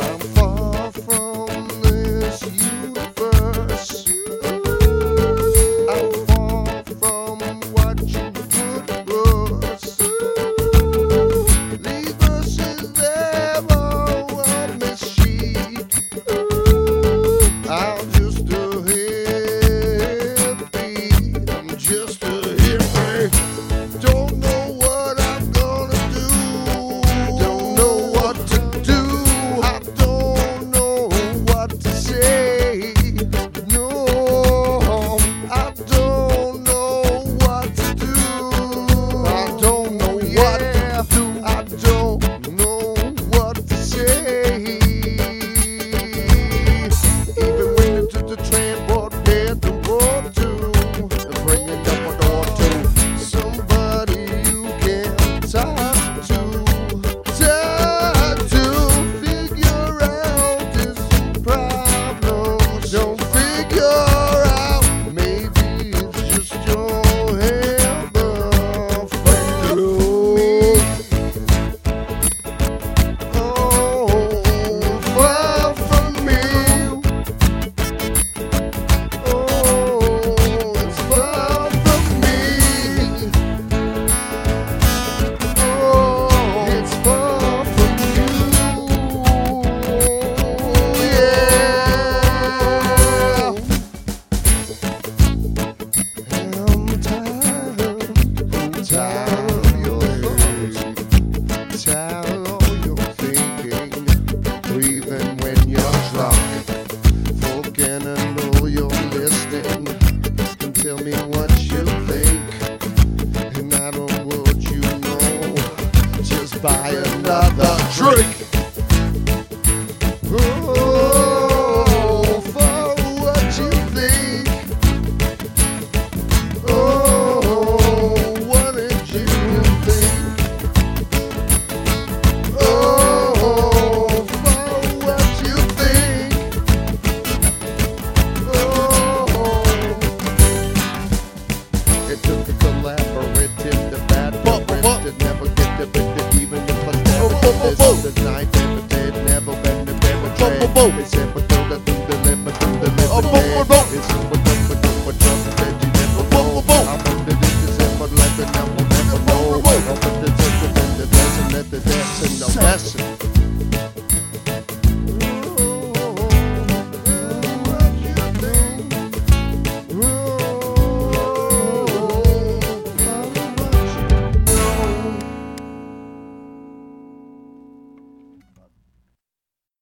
I'm far. buy another drink. never that you never I'm the ditches I'm the and the the